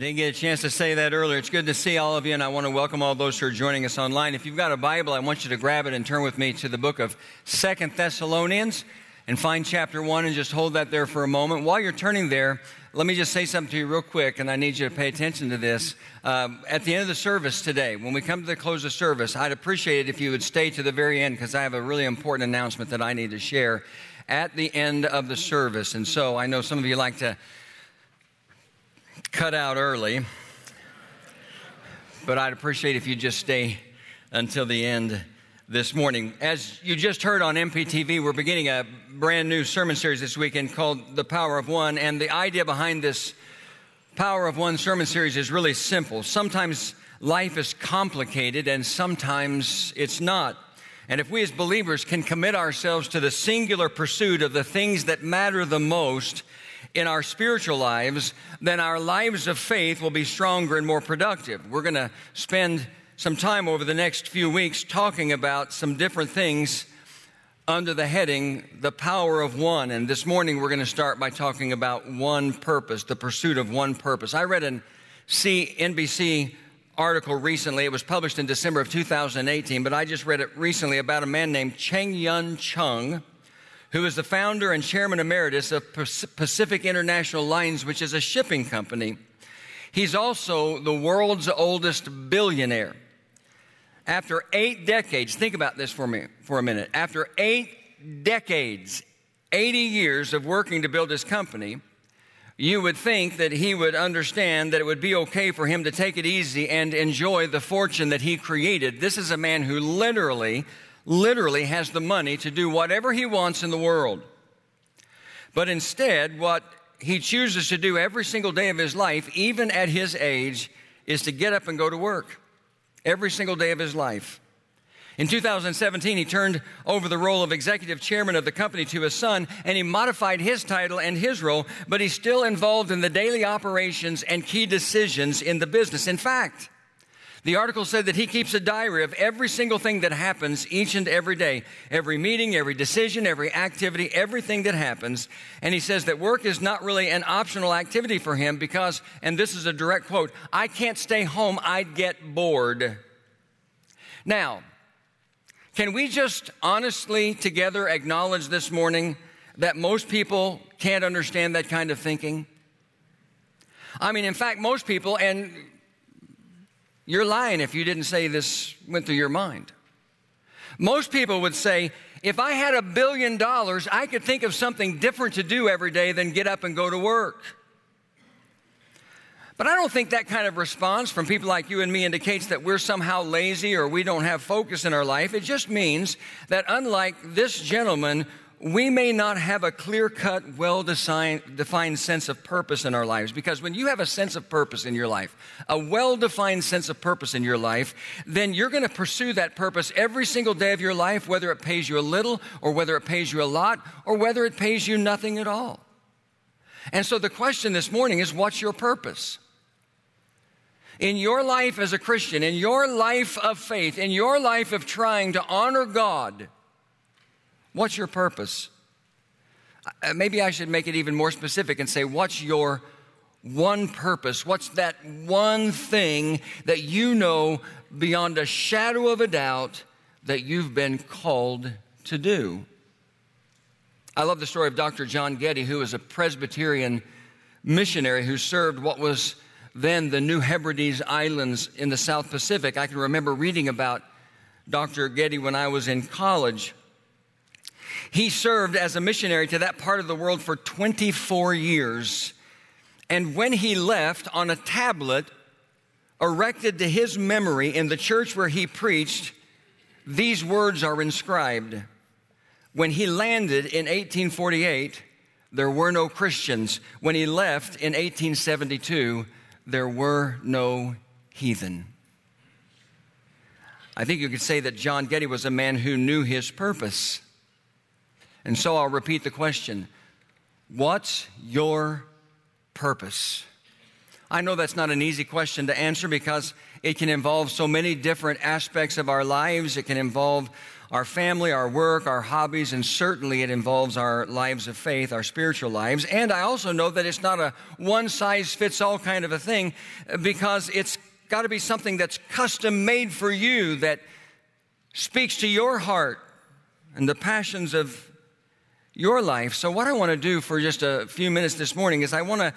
Didn't get a chance to say that earlier. It's good to see all of you, and I want to welcome all those who are joining us online. If you've got a Bible, I want you to grab it and turn with me to the book of Second Thessalonians and find chapter 1 and just hold that there for a moment. While you're turning there, let me just say something to you real quick, and I need you to pay attention to this. Um, at the end of the service today, when we come to the close of service, I'd appreciate it if you would stay to the very end because I have a really important announcement that I need to share at the end of the service. And so I know some of you like to cut out early, but I'd appreciate if you just stay until the end this morning. As you just heard on MPTV, we're beginning a brand new sermon series this weekend called The Power of One. And the idea behind this Power of One sermon series is really simple. Sometimes life is complicated and sometimes it's not. And if we as believers can commit ourselves to the singular pursuit of the things that matter the most, in our spiritual lives, then our lives of faith will be stronger and more productive. We're going to spend some time over the next few weeks talking about some different things under the heading The Power of One. And this morning we're going to start by talking about one purpose, the pursuit of one purpose. I read an CNBC article recently. It was published in December of 2018, but I just read it recently about a man named Chang Yun Chung who is the founder and chairman emeritus of Pacific International Lines, which is a shipping company. He's also the world's oldest billionaire. After eight decades, think about this for me for a minute. After eight decades, 80 years of working to build his company, you would think that he would understand that it would be okay for him to take it easy and enjoy the fortune that he created. This is a man who literally literally has the money to do whatever he wants in the world. But instead, what he chooses to do every single day of his life, even at his age, is to get up and go to work every single day of his life. In 2017, he turned over the role of executive chairman of the company to his son, and he modified his title and his role, but he's still involved in the daily operations and key decisions in the business. In fact, the article said that he keeps a diary of every single thing that happens each and every day, every meeting, every decision, every activity, everything that happens. And he says that work is not really an optional activity for him because, and this is a direct quote, I can't stay home, I'd get bored. Now, can we just honestly together acknowledge this morning that most people can't understand that kind of thinking? I mean, in fact, most people, and you're lying if you didn't say this went through your mind. Most people would say, if I had a billion dollars, I could think of something different to do every day than get up and go to work. But I don't think that kind of response from people like you and me indicates that we're somehow lazy or we don't have focus in our life. It just means that unlike this gentleman we may not have a clear cut, well defined sense of purpose in our lives. Because when you have a sense of purpose in your life, a well defined sense of purpose in your life, then you're going to pursue that purpose every single day of your life, whether it pays you a little, or whether it pays you a lot, or whether it pays you nothing at all. And so the question this morning is what's your purpose? In your life as a Christian, in your life of faith, in your life of trying to honor God, What's your purpose? Uh, maybe I should make it even more specific and say, What's your one purpose? What's that one thing that you know beyond a shadow of a doubt that you've been called to do? I love the story of Dr. John Geddie, who was a Presbyterian missionary who served what was then the New Hebrides Islands in the South Pacific. I can remember reading about Dr. Geddie when I was in college. He served as a missionary to that part of the world for 24 years. And when he left on a tablet erected to his memory in the church where he preached, these words are inscribed. When he landed in 1848, there were no Christians. When he left in 1872, there were no heathen. I think you could say that John Geddie was a man who knew his purpose. And so I'll repeat the question What's your purpose? I know that's not an easy question to answer because it can involve so many different aspects of our lives. It can involve our family, our work, our hobbies, and certainly it involves our lives of faith, our spiritual lives. And I also know that it's not a one size fits all kind of a thing because it's got to be something that's custom made for you that speaks to your heart and the passions of your life. So, what I want to do for just a few minutes this morning is I want to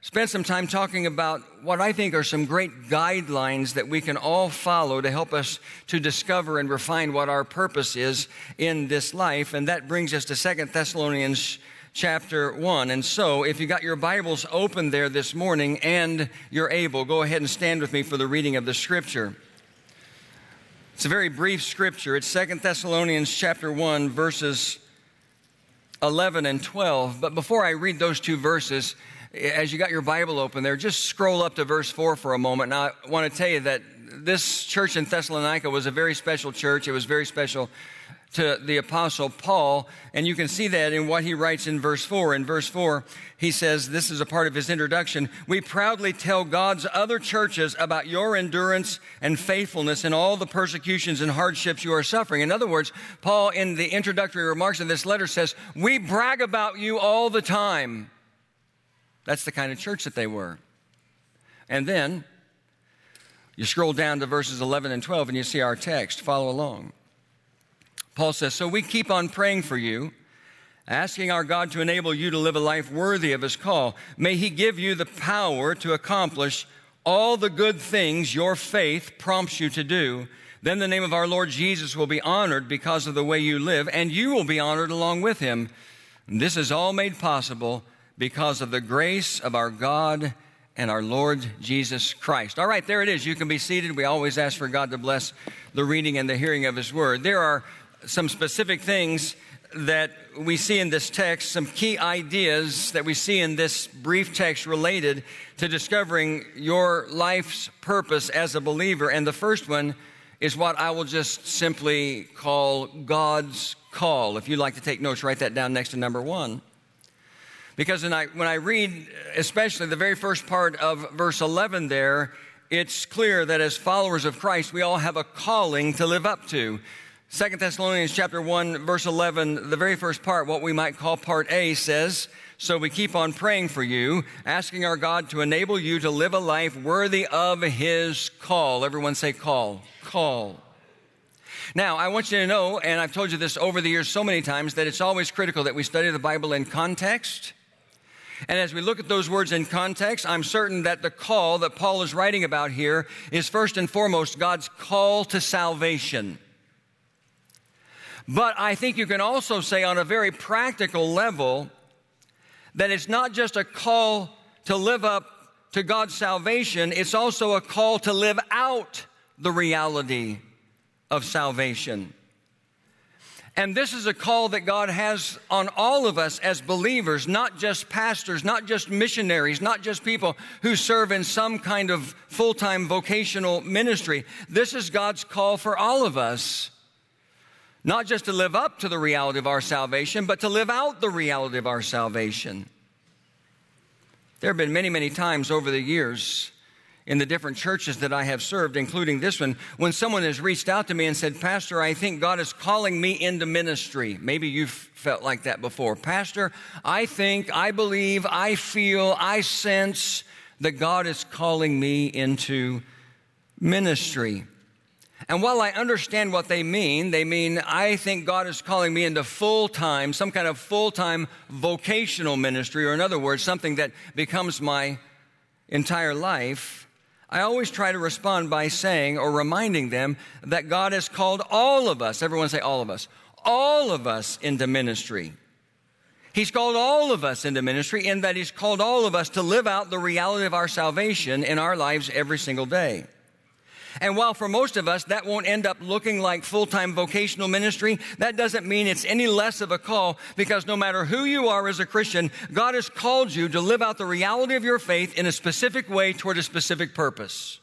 spend some time talking about what I think are some great guidelines that we can all follow to help us to discover and refine what our purpose is in this life. And that brings us to Second Thessalonians chapter 1. And so, if you got your Bibles open there this morning and you're able, go ahead and stand with me for the reading of the scripture. It's a very brief scripture. It's Second Thessalonians chapter 1 verses 11 and 12. But before I read those two verses, as you got your Bible open there, just scroll up to verse 4 for a moment. Now, I want to tell you that this church in Thessalonica was a very special church. It was very special to the Apostle Paul, and you can see that in what he writes in verse 4. In verse 4, he says, This is a part of his introduction. We proudly tell God's other churches about your endurance and faithfulness in all the persecutions and hardships you are suffering. In other words, Paul, in the introductory remarks of this letter, says, We brag about you all the time. That's the kind of church that they were. And then you scroll down to verses 11 and 12 and you see our text. Follow along. Paul says, So we keep on praying for you, asking our God to enable you to live a life worthy of his call. May he give you the power to accomplish all the good things your faith prompts you to do. Then the name of our Lord Jesus will be honored because of the way you live, and you will be honored along with him. This is all made possible because of the grace of our God and our Lord Jesus Christ. All right, there it is. You can be seated. We always ask for God to bless the reading and the hearing of His Word. There are some specific things that we see in this text, some key ideas that we see in this brief text related to discovering your life's purpose as a believer. And the first one is what I will just simply call God's call. If you'd like to take notes, write that down next to number one. Because when I, when I read, especially the very first part of verse 11 there, it's clear that as followers of Christ, we all have a calling to live up to. Second Thessalonians chapter 1 verse 11 the very first part what we might call part A says so we keep on praying for you asking our God to enable you to live a life worthy of his call. Everyone say call. Call. Now, I want you to know, and I've told you this over the years so many times, that it's always critical that we study the Bible in context. And as we look at those words in context, I'm certain that the call that Paul is writing about here is first and foremost God's call to salvation. But I think you can also say, on a very practical level, that it's not just a call to live up to God's salvation, it's also a call to live out the reality of salvation. And this is a call that God has on all of us as believers, not just pastors, not just missionaries, not just people who serve in some kind of full time vocational ministry. This is God's call for all of us. Not just to live up to the reality of our salvation, but to live out the reality of our salvation. There have been many, many times over the years in the different churches that I have served, including this one, when someone has reached out to me and said, Pastor, I think God is calling me into ministry. Maybe you've felt like that before. Pastor, I think, I believe, I feel, I sense that God is calling me into ministry. And while I understand what they mean, they mean, I think God is calling me into full time, some kind of full time vocational ministry, or in other words, something that becomes my entire life. I always try to respond by saying or reminding them that God has called all of us, everyone say all of us, all of us into ministry. He's called all of us into ministry in that He's called all of us to live out the reality of our salvation in our lives every single day. And while for most of us that won't end up looking like full time vocational ministry, that doesn't mean it's any less of a call because no matter who you are as a Christian, God has called you to live out the reality of your faith in a specific way toward a specific purpose.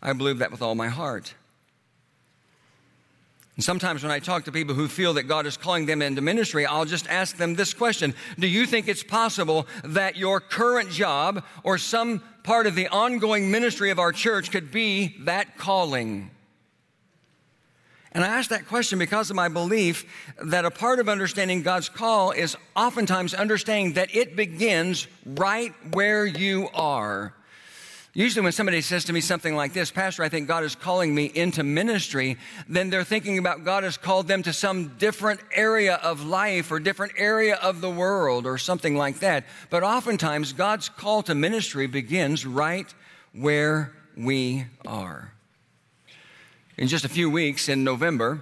I believe that with all my heart. And sometimes when I talk to people who feel that God is calling them into ministry, I'll just ask them this question Do you think it's possible that your current job or some part of the ongoing ministry of our church could be that calling? And I ask that question because of my belief that a part of understanding God's call is oftentimes understanding that it begins right where you are. Usually, when somebody says to me something like this, Pastor, I think God is calling me into ministry, then they're thinking about God has called them to some different area of life or different area of the world or something like that. But oftentimes, God's call to ministry begins right where we are. In just a few weeks in November,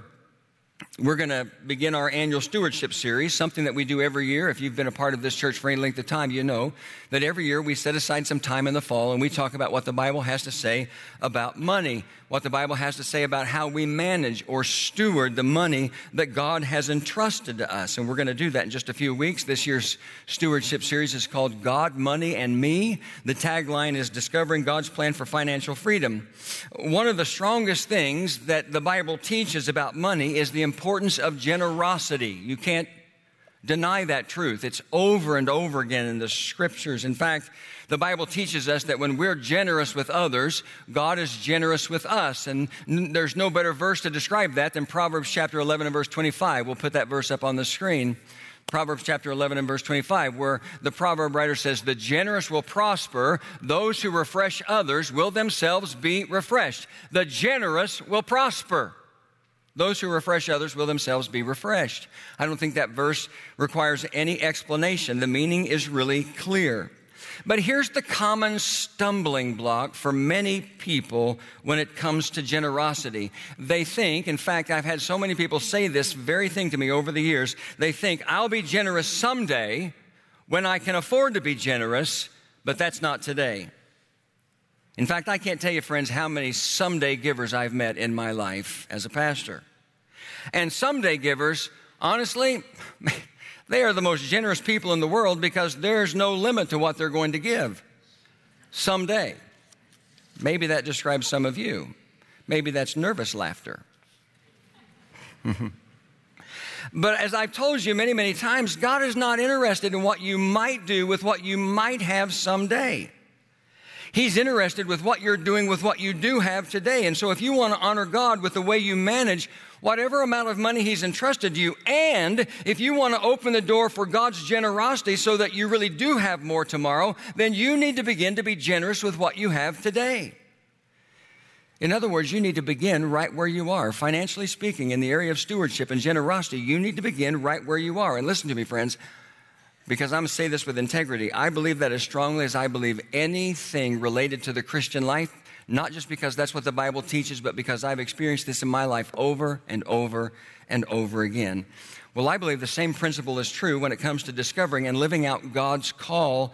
we're going to begin our annual stewardship series, something that we do every year. If you've been a part of this church for any length of time, you know that every year we set aside some time in the fall and we talk about what the Bible has to say about money, what the Bible has to say about how we manage or steward the money that God has entrusted to us. And we're going to do that in just a few weeks. This year's stewardship series is called God, Money, and Me. The tagline is Discovering God's Plan for Financial Freedom. One of the strongest things that the Bible teaches about money is the importance of generosity. You can't deny that truth. It's over and over again in the scriptures. In fact, the Bible teaches us that when we're generous with others, God is generous with us. And there's no better verse to describe that than Proverbs chapter 11 and verse 25. We'll put that verse up on the screen. Proverbs chapter 11 and verse 25, where the proverb writer says, The generous will prosper, those who refresh others will themselves be refreshed. The generous will prosper. Those who refresh others will themselves be refreshed. I don't think that verse requires any explanation. The meaning is really clear. But here's the common stumbling block for many people when it comes to generosity. They think, in fact, I've had so many people say this very thing to me over the years. They think, I'll be generous someday when I can afford to be generous, but that's not today. In fact, I can't tell you, friends, how many someday givers I've met in my life as a pastor. And someday givers, honestly, they are the most generous people in the world because there's no limit to what they're going to give. Someday. Maybe that describes some of you. Maybe that's nervous laughter. But as I've told you many, many times, God is not interested in what you might do with what you might have someday. He's interested with what you're doing with what you do have today. And so if you want to honor God with the way you manage whatever amount of money He's entrusted you, and if you want to open the door for God's generosity so that you really do have more tomorrow, then you need to begin to be generous with what you have today. In other words, you need to begin right where you are. Financially speaking, in the area of stewardship and generosity, you need to begin right where you are. And listen to me, friends because I'm going to say this with integrity. I believe that as strongly as I believe anything related to the Christian life, not just because that's what the Bible teaches, but because I've experienced this in my life over and over and over again. Well, I believe the same principle is true when it comes to discovering and living out God's call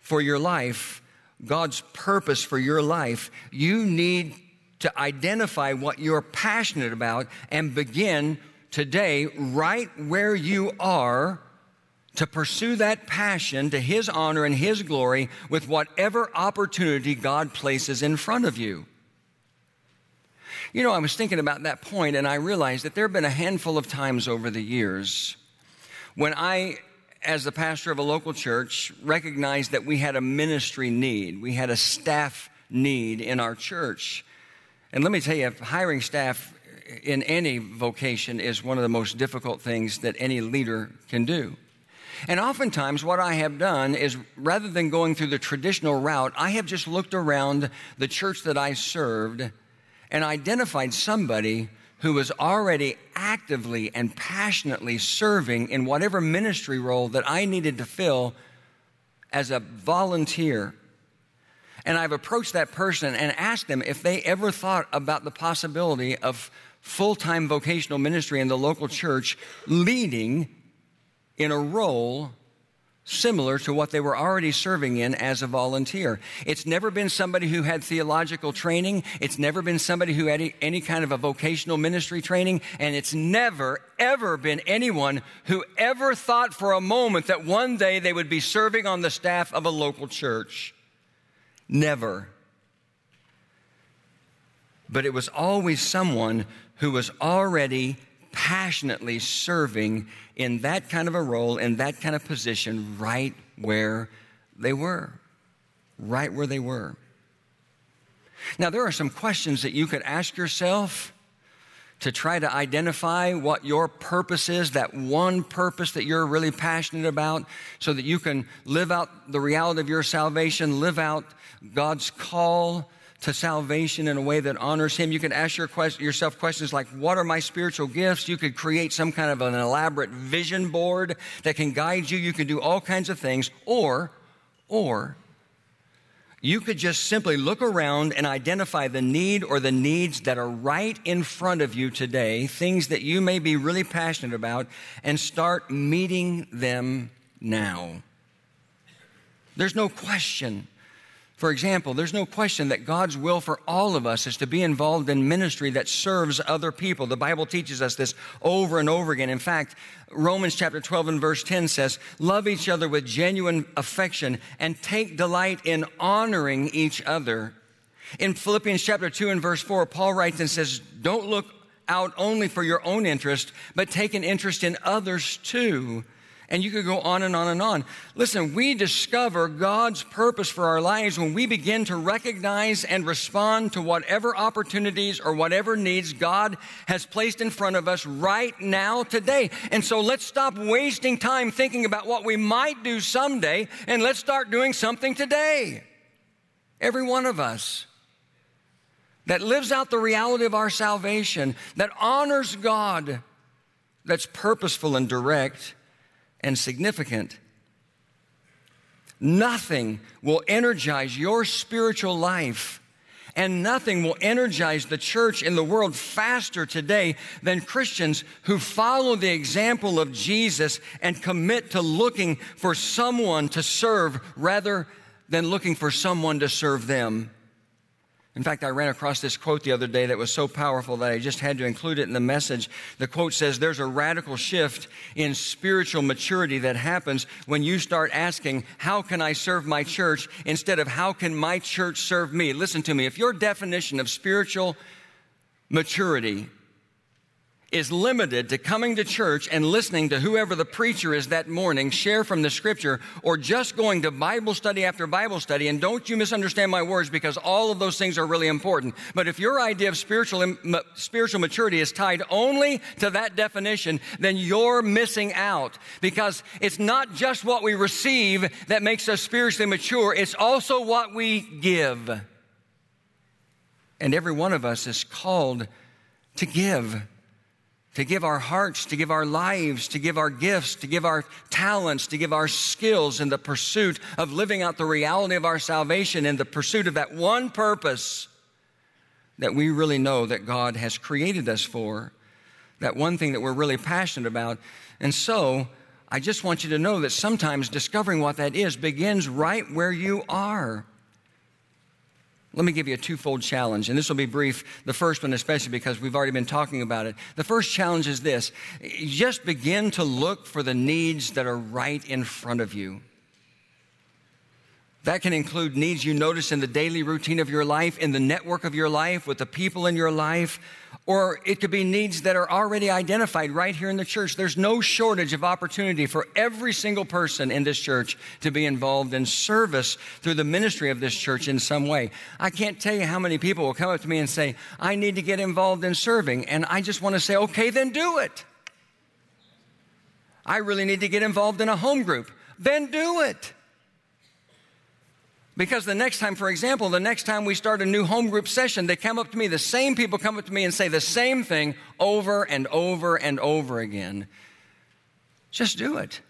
for your life, God's purpose for your life. You need to identify what you're passionate about and begin today, right where you are to pursue that passion to His honor and His glory with whatever opportunity God places in front of you. You know, I was thinking about that point and I realized that there have been a handful of times over the years when I, as the pastor of a local church, recognized that we had a ministry need, we had a staff need in our church. And let me tell you, hiring staff in any vocation is one of the most difficult things that any leader can do. And oftentimes, what I have done is rather than going through the traditional route, I have just looked around the church that I served and identified somebody who was already actively and passionately serving in whatever ministry role that I needed to fill as a volunteer. And I've approached that person and asked them if they ever thought about the possibility of full time vocational ministry in the local church leading in a role similar to what they were already serving in as a volunteer. It's never been somebody who had theological training. It's never been somebody who had any kind of a vocational ministry training. And it's never, ever been anyone who ever thought for a moment that one day they would be serving on the staff of a local church. Never. But it was always someone who was already passionately serving in that kind of a role, in that kind of position, right where they were. Right where they were. Now, there are some questions that you could ask yourself to try to identify what your purpose is, that one purpose that you're really passionate about, so that you can live out the reality of your salvation, live out God's call to salvation in a way that honors Him. You can ask your quest- yourself questions like, What are my spiritual gifts? You could create some kind of an elaborate vision board that can guide you. You can do all kinds of things. Or, or, you could just simply look around and identify the need or the needs that are right in front of you today, things that you may be really passionate about, and start meeting them now. There's no question for example, there's no question that God's will for all of us is to be involved in ministry that serves other people. The Bible teaches us this over and over again. In fact, Romans chapter 12 and verse 10 says, Love each other with genuine affection and take delight in honoring each other. In Philippians chapter 2 and verse 4, Paul writes and says, Don't look out only for your own interest, but take an interest in others too. And you could go on and on and on. Listen, we discover God's purpose for our lives when we begin to recognize and respond to whatever opportunities or whatever needs God has placed in front of us right now, today. And so let's stop wasting time thinking about what we might do someday and let's start doing something today. Every one of us that lives out the reality of our salvation, that honors God, that's purposeful and direct and significant. Nothing will energize your spiritual life, and nothing will energize the church in the world faster today than Christians who follow the example of Jesus and commit to looking for someone to serve rather than looking for someone to serve them. In fact, I ran across this quote the other day that was so powerful that I just had to include it in the message. The quote says, There's a radical shift in spiritual maturity that happens when you start asking, How can I serve my church? instead of, How can my church serve me? Listen to me. If your definition of spiritual maturity is limited to coming to church and listening to whoever the preacher is that morning share from the scripture or just going to Bible study after Bible study. And don't you misunderstand my words because all of those things are really important. But if your idea of spiritual, spiritual maturity is tied only to that definition, then you're missing out because it's not just what we receive that makes us spiritually mature. It's also what we give. And every one of us is called to give to give our hearts, to give our lives, to give our gifts, to give our talents, to give our skills in the pursuit of living out the reality of our salvation in the pursuit of that one purpose that we really know that God has created us for, that one thing that we're really passionate about. And so, I just want you to know that sometimes discovering what that is begins right where you are. Let me give you a twofold challenge, and this will be brief. The first one, especially because we've already been talking about it. The first challenge is this just begin to look for the needs that are right in front of you. That can include needs you notice in the daily routine of your life, in the network of your life, with the people in your life, or it could be needs that are already identified right here in the church. There's no shortage of opportunity for every single person in this church to be involved in service through the ministry of this church in some way. I can't tell you how many people will come up to me and say, I need to get involved in serving. And I just want to say, okay, then do it. I really need to get involved in a home group. Then do it. Because the next time, for example, the next time we start a new home group session, they come up to me, the same people come up to me and say the same thing over and over and over again. Just do it.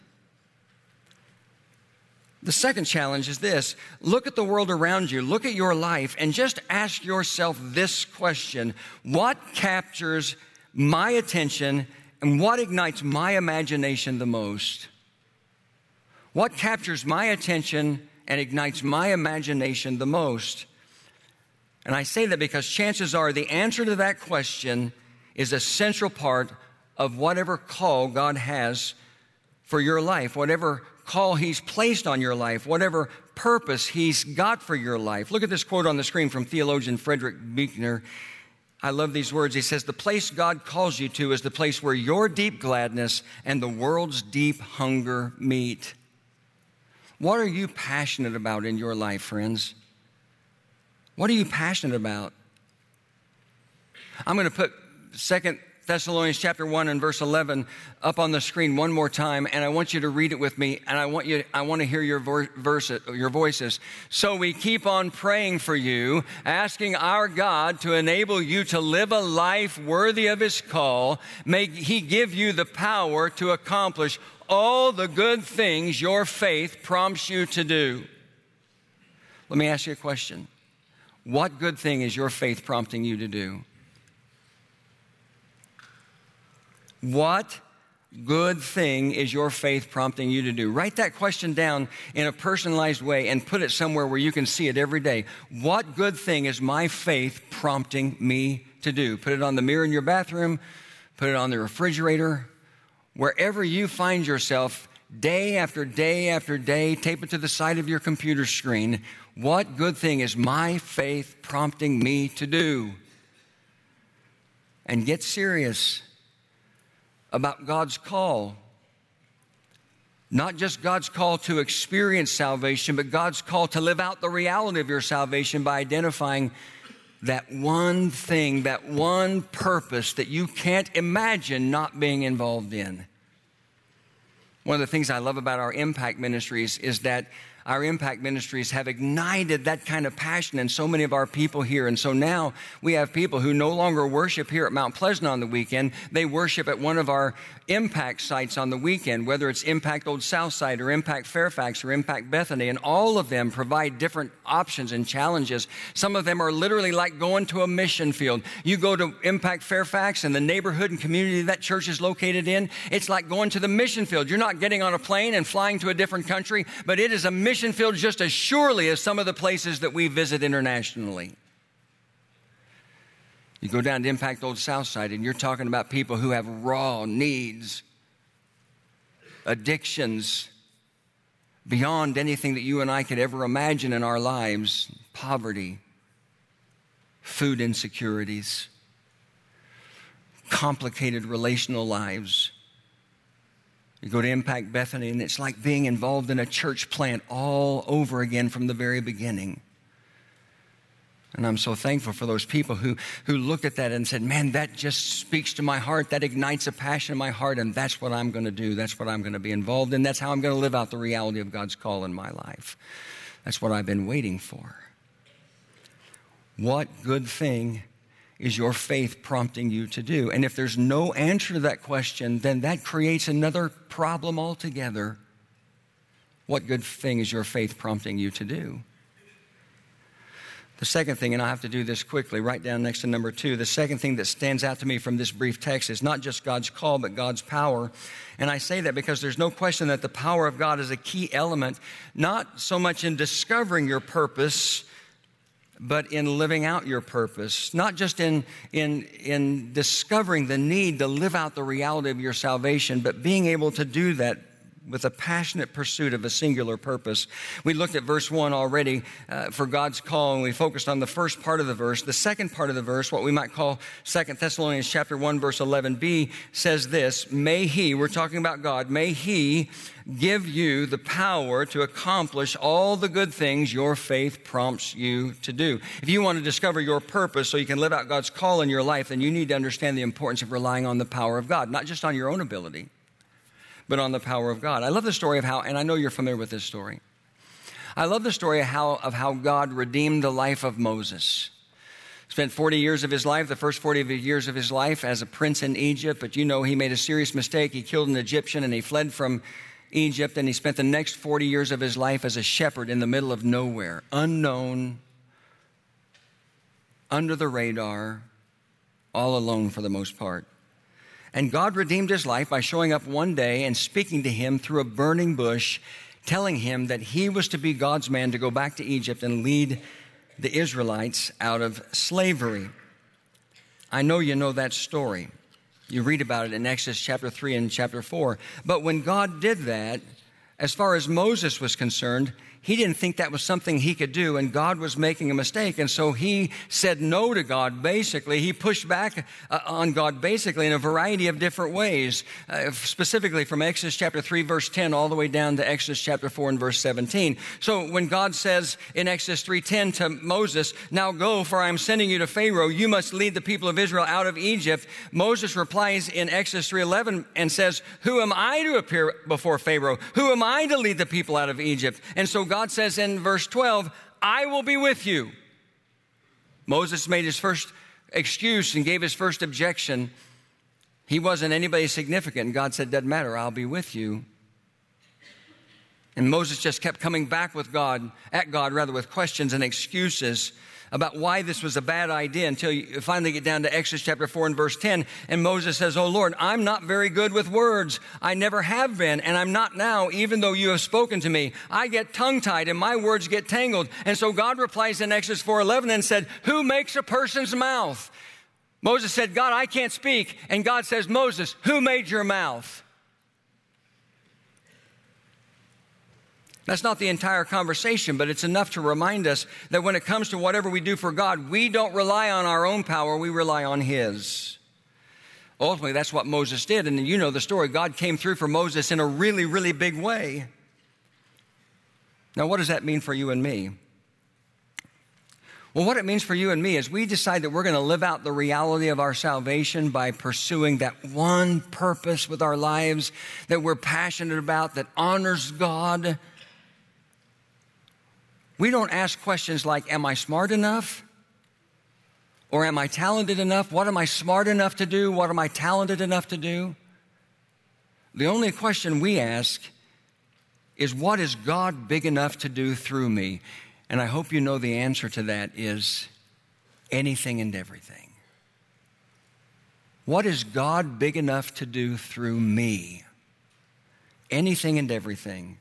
The second challenge is this look at the world around you, look at your life, and just ask yourself this question What captures my attention and what ignites my imagination the most? What captures my attention and ignites my imagination the most? And I say that because chances are the answer to that question is a central part of whatever call God has for your life, whatever call He's placed on your life, whatever purpose He's got for your life. Look at this quote on the screen from theologian Frederick Buechner. I love these words. He says, The place God calls you to is the place where your deep gladness and the world's deep hunger meet. What are you passionate about in your life, friends? What are you passionate about? I'm going to put Second Thessalonians chapter 1 and verse 11 up on the screen one more time, and I want you to read it with me, and I want you, I want to hear your, verse, your voices. So we keep on praying for you, asking our God to enable you to live a life worthy of His call. May He give you the power to accomplish all the good things your faith prompts you to do. Let me ask you a question. What good thing is your faith prompting you to do? What good thing is your faith prompting you to do? Write that question down in a personalized way and put it somewhere where you can see it every day. What good thing is my faith prompting me to do? Put it on the mirror in your bathroom, put it on the refrigerator, wherever you find yourself day after day after day, tape it to the side of your computer screen. What good thing is my faith prompting me to do? And get serious about God's call. Not just God's call to experience salvation, but God's call to live out the reality of your salvation by identifying that one thing, that one purpose that you can't imagine not being involved in. One of the things I love about our impact ministries is that our impact ministries have ignited that kind of passion in so many of our people here. And so now we have people who no longer worship here at Mount Pleasant on the weekend. They worship at one of our impact sites on the weekend, whether it's Impact Old Southside or Impact Fairfax or Impact Bethany. And all of them provide different options and challenges. Some of them are literally like going to a mission field. You go to Impact Fairfax and the neighborhood and community that church is located in, it's like going to the mission field. You're not getting on a plane and flying to a different country, but it is a mission mission field just as surely as some of the places that we visit internationally. You go down to Impact Old Southside and you're talking about people who have raw needs, addictions beyond anything that you and I could ever imagine in our lives poverty, food insecurities, complicated relational lives you go to Impact Bethany, and it's like being involved in a church plant all over again from the very beginning. And I'm so thankful for those people who, who looked at that and said, Man, that just speaks to my heart. That ignites a passion in my heart, and that's what I'm going to do. That's what I'm going to be involved in. That's how I'm going to live out the reality of God's call in my life. That's what I've been waiting for. What good thing is your faith prompting you to do? And if there's no answer to that question, then that creates another problem altogether. What good thing is your faith prompting you to do? The second thing, and I have to do this quickly, write down next to number two. The second thing that stands out to me from this brief text is not just God's call, but God's power. And I say that because there's no question that the power of God is a key element, not so much in discovering your purpose but in living out your purpose, not just in, in, in discovering the need to live out the reality of your salvation, but being able to do that with a passionate pursuit of a singular purpose. We looked at verse 1 already uh, for God's call, and we focused on the first part of the verse. The second part of the verse, what we might call Second Thessalonians chapter 1, verse 11b, says this May He, we're talking about God, may He give you the power to accomplish all the good things your faith prompts you to do. If you want to discover your purpose so you can live out God's call in your life, then you need to understand the importance of relying on the power of God, not just on your own ability but on the power of God. I love the story of how, and I know you're familiar with this story. I love the story of how, of how God redeemed the life of Moses. Spent 40 years of his life, the first 40 years of his life, as a prince in Egypt, but you know he made a serious mistake. He killed an Egyptian and he fled from Egypt, and he spent the next 40 years of his life as a shepherd in the middle of nowhere, unknown, under the radar, all alone for the most part. And God redeemed his life by showing up one day and speaking to him through a burning bush, telling him that he was to be God's man to go back to Egypt and lead the Israelites out of slavery. I know you know that story. You read about it in Exodus chapter 3 and chapter 4. But when God did that, as far as Moses was concerned, he didn't think that was something he could do, and God was making a mistake. And so he said no to God, basically. He pushed back uh, on God, basically, in a variety of different ways, uh, specifically from Exodus chapter 3, verse 10, all the way down to Exodus chapter 4 and verse 17. So when God says in Exodus 3:10 to Moses, Now go, for I am sending you to Pharaoh, you must lead the people of Israel out of Egypt, Moses replies in Exodus 3:11 and says, Who am I to appear before Pharaoh? Who am I to lead the people out of Egypt? And so God says in verse 12, I will be with you. Moses made his first excuse and gave his first objection. He wasn't anybody significant. God said, Doesn't matter, I'll be with you. And Moses just kept coming back with God, at God rather, with questions and excuses about why this was a bad idea until you finally get down to Exodus chapter 4 and verse 10. And Moses says, Oh Lord, I'm not very good with words. I never have been, and I'm not now, even though you have spoken to me. I get tongue tied and my words get tangled. And so God replies in Exodus 4:11 and said, Who makes a person's mouth? Moses said, God, I can't speak. And God says, Moses, who made your mouth? That's not the entire conversation, but it's enough to remind us that when it comes to whatever we do for God, we don't rely on our own power, we rely on His. Ultimately, that's what Moses did. And you know the story. God came through for Moses in a really, really big way. Now, what does that mean for you and me? Well, what it means for you and me is we decide that we're going to live out the reality of our salvation by pursuing that one purpose with our lives that we're passionate about, that honors God, we don't ask questions like, Am I smart enough? Or am I talented enough? What am I smart enough to do? What am I talented enough to do? The only question we ask is, What is God big enough to do through me? And I hope you know the answer to that is anything and everything. What is God big enough to do through me? Anything and everything.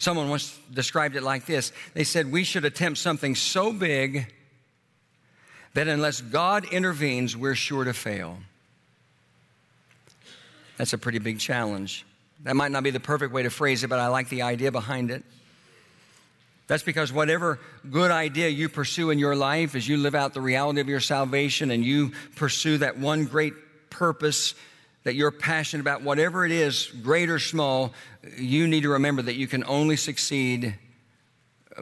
Someone once described it like this they said, We should attempt something so big that unless God intervenes, we're sure to fail. That's a pretty big challenge. That might not be the perfect way to phrase it, but I like the idea behind it. That's because whatever good idea you pursue in your life as you live out the reality of your salvation and you pursue that one great purpose that you're passionate about, whatever it is, great or small, you need to remember that you can only succeed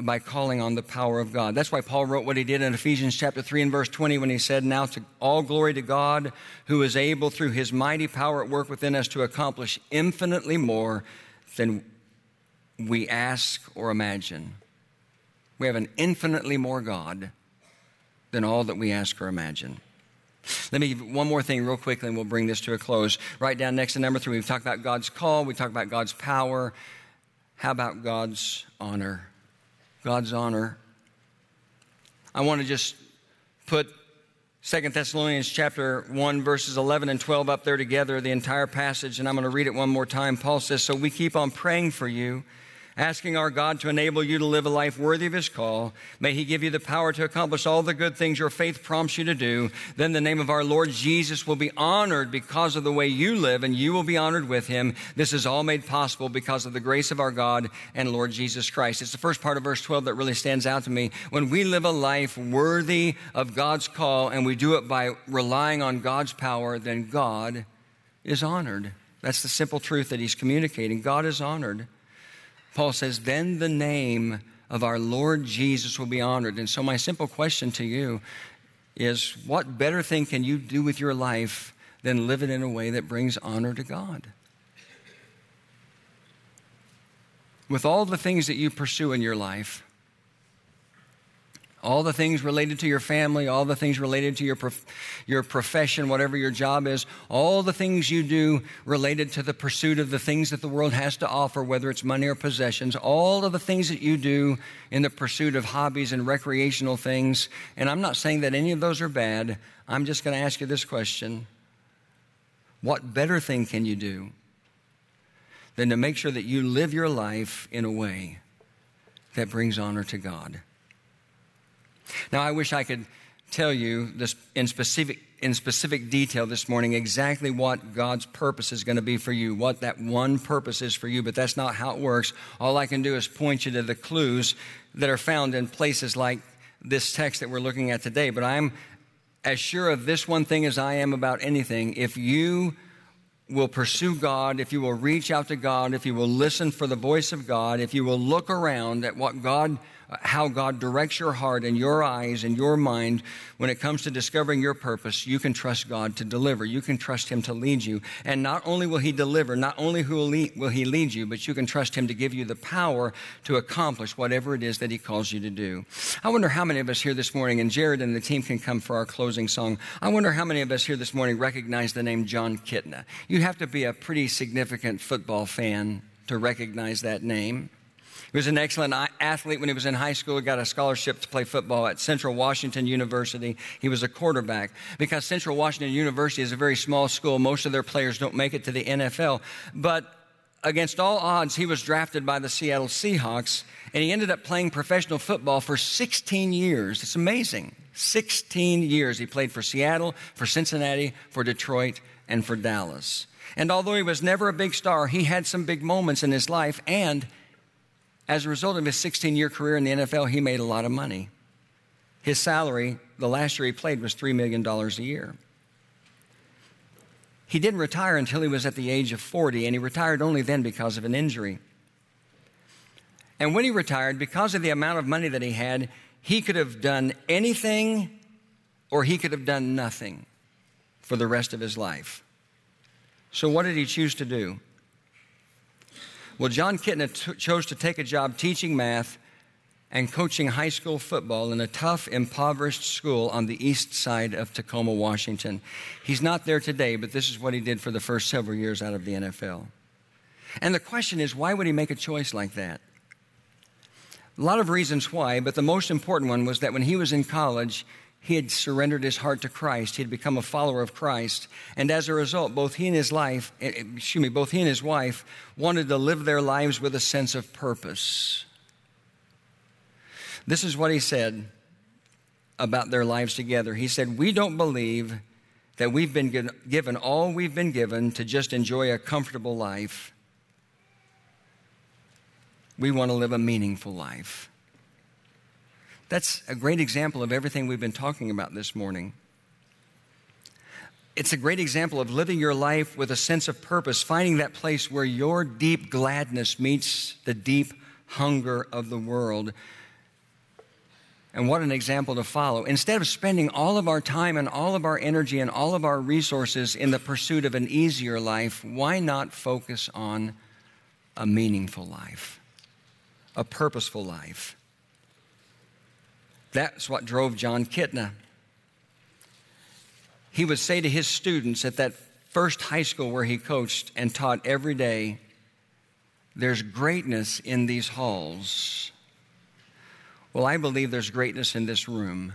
by calling on the power of God. That's why Paul wrote what he did in Ephesians chapter 3 and verse 20 when he said, Now to all glory to God who is able through his mighty power at work within us to accomplish infinitely more than we ask or imagine. We have an infinitely more God than all that we ask or imagine. Let me give one more thing real quickly and we'll bring this to a close. Write down next to number three, we've talked about God's call, we talked about God's power. How about God's honor? God's honor. I want to just put Second Thessalonians chapter 1 verses 11 and 12 up there together, the entire passage, and I'm going to read it one more time. Paul says, So we keep on praying for you asking our God to enable you to live a life worthy of His call. May He give you the power to accomplish all the good things your faith prompts you to do. Then the name of our Lord Jesus will be honored because of the way you live, and you will be honored with Him. This is all made possible because of the grace of our God and Lord Jesus Christ. It's the first part of verse 12 that really stands out to me. When we live a life worthy of God's call and we do it by relying on God's power, then God is honored. That's the simple truth that he's communicating. God is honored. Paul says, then the name of our Lord Jesus will be honored. And so, my simple question to you is what better thing can you do with your life than live it in a way that brings honor to God? With all the things that you pursue in your life, all the things related to your family, all the things related to your, prof- your profession, whatever your job is, all the things you do related to the pursuit of the things that the world has to offer, whether it's money or possessions, all of the things that you do in the pursuit of hobbies and recreational things. And I'm not saying that any of those are bad. I'm just going to ask you this question What better thing can you do than to make sure that you live your life in a way that brings honor to God? Now, I wish I could tell you this in specific in specific detail this morning exactly what God's purpose is going to be for you, what that one purpose is for you, but that's not how it works. All I can do is point you to the clues that are found in places like this text that we're looking at today. But I'm as sure of this one thing as I am about anything. If you will pursue God, if you will reach out to God, if you will listen for the voice of God, if you will look around at what God how God directs your heart and your eyes and your mind when it comes to discovering your purpose, you can trust God to deliver. You can trust Him to lead you. And not only will He deliver, not only will He lead you, but you can trust Him to give you the power to accomplish whatever it is that He calls you to do. I wonder how many of us here this morning, and Jared and the team can come for our closing song. I wonder how many of us here this morning recognize the name Jon Kitna. You have to be a pretty significant football fan to recognize that name. He was an excellent athlete when he was in high school. He got a scholarship to play football at Central Washington University. He was a quarterback. Because Central Washington University is a very small school, most of their players don't make it to the NFL. But against all odds, he was drafted by the Seattle Seahawks, and he ended up playing professional football for 16 years. It's amazing. 16 years. He played for Seattle, for Cincinnati, for Detroit, and for Dallas. And although he was never a big star, he had some big moments in his life, and as a result of his 16 year career in the NFL, he made a lot of money. His salary, the last year he played, was $3 million a year. He didn't retire until he was at the age of 40, and he retired only then because of an injury. And when he retired, because of the amount of money that he had, he could have done anything or he could have done nothing for the rest of his life. So, what did he choose to do? Well, Jon Kitna t- chose to take a job teaching math and coaching high school football in a tough, impoverished school on the east side of Tacoma, Washington. He's not there today, but this is what he did for the first several years out of the NFL. And the question is, why would he make a choice like that? A lot of reasons why, but the most important one was that when he was in college, he had surrendered his heart to Christ. He had become a follower of Christ. And as a result, both he and his life, eh, eh, excuse me, both he and his wife wanted to live their lives with a sense of purpose. This is what he said about their lives together. He said, We don't believe that we've been given all we've been given to just enjoy a comfortable life. We want to live a meaningful life. That's a great example of everything we've been talking about this morning. It's a great example of living your life with a sense of purpose, finding that place where your deep gladness meets the deep hunger of the world. And what an example to follow. Instead of spending all of our time and all of our energy and all of our resources in the pursuit of an easier life, why not focus on a meaningful life, a purposeful life? That's what drove Jon Kitna. He would say to his students at that first high school where he coached and taught every day there's greatness in these halls. Well, I believe there's greatness in this room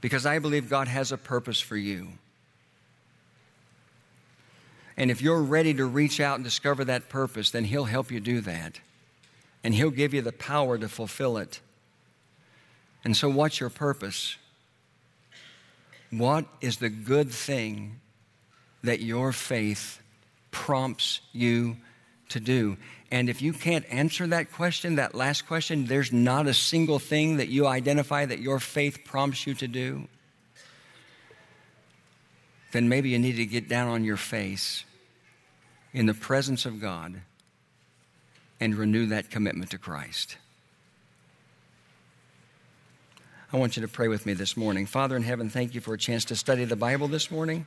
because I believe God has a purpose for you. And if you're ready to reach out and discover that purpose, then He'll help you do that and He'll give you the power to fulfill it. And so, what's your purpose? What is the good thing that your faith prompts you to do? And if you can't answer that question, that last question, there's not a single thing that you identify that your faith prompts you to do, then maybe you need to get down on your face in the presence of God and renew that commitment to Christ. I want you to pray with me this morning. Father in heaven, thank you for a chance to study the Bible this morning.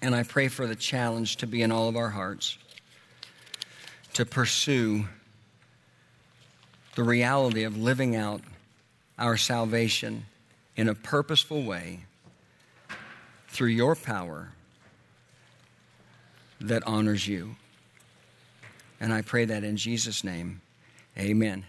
And I pray for the challenge to be in all of our hearts to pursue the reality of living out our salvation in a purposeful way through your power that honors you. And I pray that in Jesus' name, amen.